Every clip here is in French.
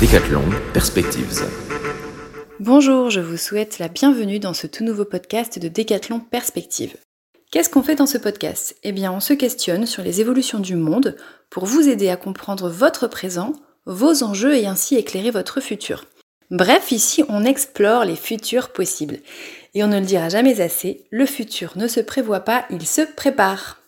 Décathlon Perspectives. Bonjour, je vous souhaite la bienvenue dans ce tout nouveau podcast de Décathlon Perspectives. Qu'est-ce qu'on fait dans ce podcast? Eh bien, on se questionne sur les évolutions du monde pour vous aider à comprendre votre présent, vos enjeux et ainsi éclairer votre futur. Bref, ici, on explore les futurs possibles. Et on ne le dira jamais assez, le futur ne se prévoit pas, il se prépare.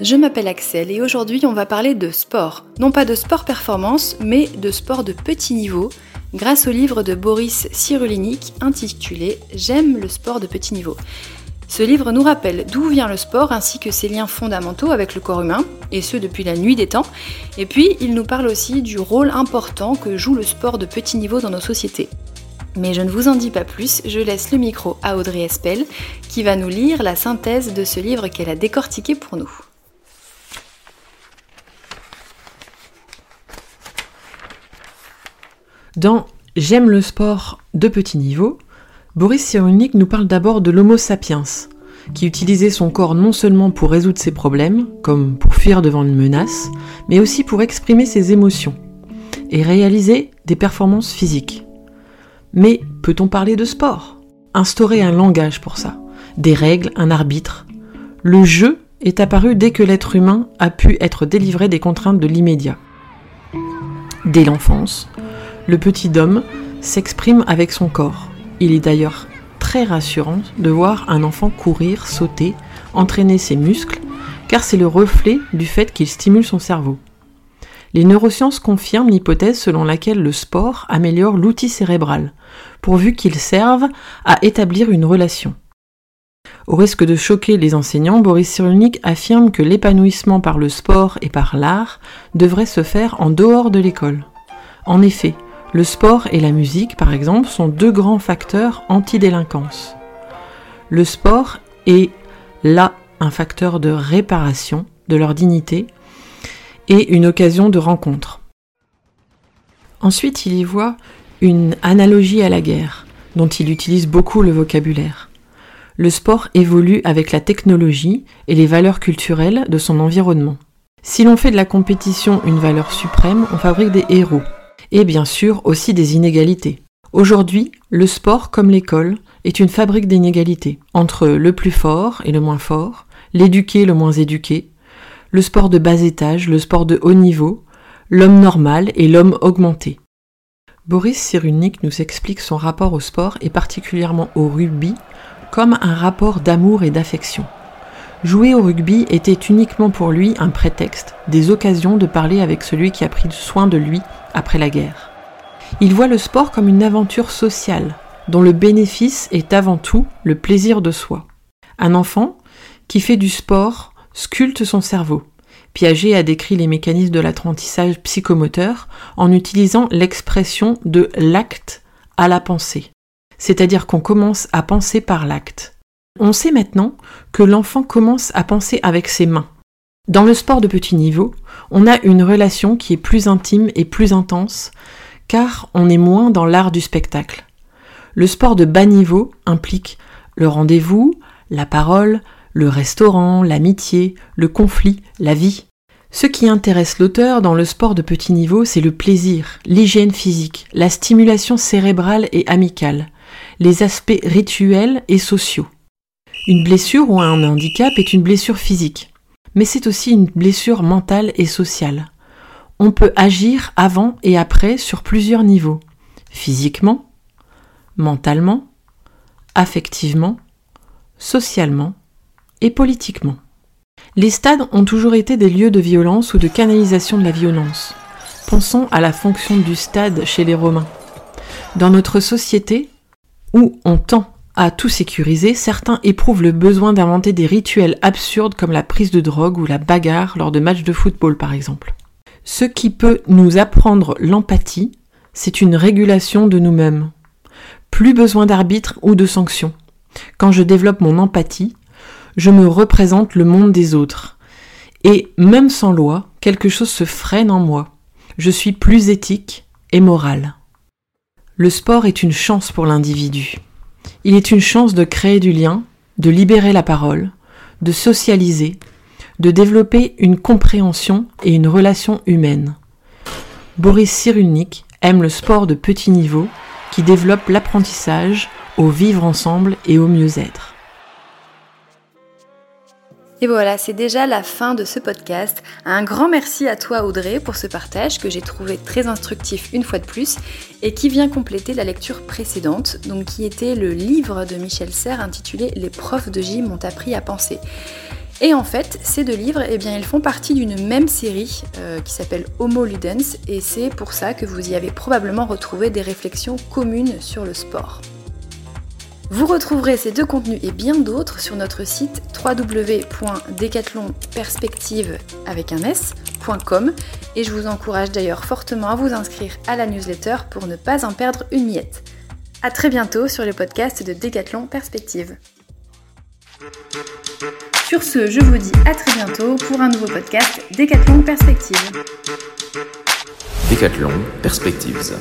Je m'appelle Axel et aujourd'hui on va parler de sport. Non pas de sport performance, mais de sport de petit niveau, grâce au livre de Boris Cyrulnik intitulé J'aime le sport de petit niveau. Ce livre nous rappelle d'où vient le sport ainsi que ses liens fondamentaux avec le corps humain, et ce depuis la nuit des temps. Et puis il nous parle aussi du rôle important que joue le sport de petit niveau dans nos sociétés. Mais je ne vous en dis pas plus, je laisse le micro à Audrey Espel qui va nous lire la synthèse de ce livre qu'elle a décortiqué pour nous. Dans J'aime le sport de petit niveau, Boris Cyrulnik nous parle d'abord de l'Homo sapiens, qui utilisait son corps non seulement pour résoudre ses problèmes, comme pour fuir devant une menace, mais aussi pour exprimer ses émotions et réaliser des performances physiques. Mais peut-on parler de sport? Instaurer un langage pour ça, des règles, un arbitre. Le jeu est apparu dès que l'être humain a pu être délivré des contraintes de l'immédiat. Dès l'enfance, le petit homme s'exprime avec son corps. Il est d'ailleurs très rassurant de voir un enfant courir, sauter, entraîner ses muscles, car c'est le reflet du fait qu'il stimule son cerveau. Les neurosciences confirment l'hypothèse selon laquelle le sport améliore l'outil cérébral, pourvu qu'il serve à établir une relation. Au risque de choquer les enseignants, Boris Cyrulnik affirme que l'épanouissement par le sport et par l'art devrait se faire en dehors de l'école. En effet, le sport et la musique, par exemple, sont deux grands facteurs anti-délinquance. Le sport est là un facteur de réparation de leur dignité et une occasion de rencontre. Ensuite, il y voit une analogie à la guerre, dont il utilise beaucoup le vocabulaire. Le sport évolue avec la technologie et les valeurs culturelles de son environnement. Si l'on fait de la compétition une valeur suprême, on fabrique des héros et bien sûr aussi des inégalités. Aujourd'hui, le sport, comme l'école, est une fabrique d'inégalités entre le plus fort et le moins fort, l'éduqué et le moins éduqué, le sport de bas étage, le sport de haut niveau, l'homme normal et l'homme augmenté. Boris Cyrulnik nous explique son rapport au sport et particulièrement au rugby comme un rapport d'amour et d'affection. Jouer au rugby était uniquement pour lui un prétexte, des occasions de parler avec celui qui a pris soin de lui après la guerre. Il voit le sport comme une aventure sociale, dont le bénéfice est avant tout le plaisir de soi. Un enfant qui fait du sport sculpte son cerveau. Piaget a décrit les mécanismes de l'apprentissage psychomoteur en utilisant l'expression de l'acte à la pensée. C'est-à-dire qu'on commence à penser par l'acte. On sait maintenant que l'enfant commence à penser avec ses mains. Dans le sport de petit niveau, on a une relation qui est plus intime et plus intense, car on est moins dans l'art du spectacle. Le sport de bas niveau implique le rendez-vous, la parole, le restaurant, l'amitié, le conflit, la vie. Ce qui intéresse l'auteur dans le sport de petit niveau, c'est le plaisir, l'hygiène physique, la stimulation cérébrale et amicale, les aspects rituels et sociaux. Une blessure ou un handicap est une blessure physique mais c'est aussi une blessure mentale et sociale. On peut agir avant et après sur plusieurs niveaux. Physiquement, mentalement, affectivement, socialement et politiquement. Les stades ont toujours été des lieux de violence ou de canalisation de la violence. Pensons à la fonction du stade chez les Romains. Dans notre société, où on tend à tout sécuriser, certains éprouvent le besoin d'inventer des rituels absurdes comme la prise de drogue ou la bagarre lors de matchs de football par exemple. Ce qui peut nous apprendre l'empathie, c'est une régulation de nous-mêmes. Plus besoin d'arbitre ou de sanction. Quand je développe mon empathie, je me représente le monde des autres. Et même sans loi, quelque chose se freine en moi. Je suis plus éthique et moral. Le sport est une chance pour l'individu. Il est une chance de créer du lien, de libérer la parole, de socialiser, de développer une compréhension et une relation humaine. Boris Cyrulnik aime le sport de petit niveau qui développe l'apprentissage au vivre ensemble et au mieux-être. Et voilà, c'est déjà la fin de ce podcast. Un grand merci à toi Audrey pour ce partage que j'ai trouvé très instructif une fois de plus et qui vient compléter la lecture précédente, donc qui était le livre de Michel Serres intitulé Les profs de gym m'ont appris à penser. Et en fait, ces deux livres, eh bien, ils font partie d'une même série euh, qui s'appelle Homo Ludens, et c'est pour ça que vous y avez probablement retrouvé des réflexions communes sur le sport. Vous retrouverez ces deux contenus et bien d'autres sur notre site www.decathlonperspective avec un s.com et je vous encourage d'ailleurs fortement à vous inscrire à la newsletter pour ne pas en perdre une miette. A très bientôt sur le podcast de Decathlon Perspective. Sur ce, je vous dis à très bientôt pour un nouveau podcast Decathlon Perspective. Decathlon Perspectives.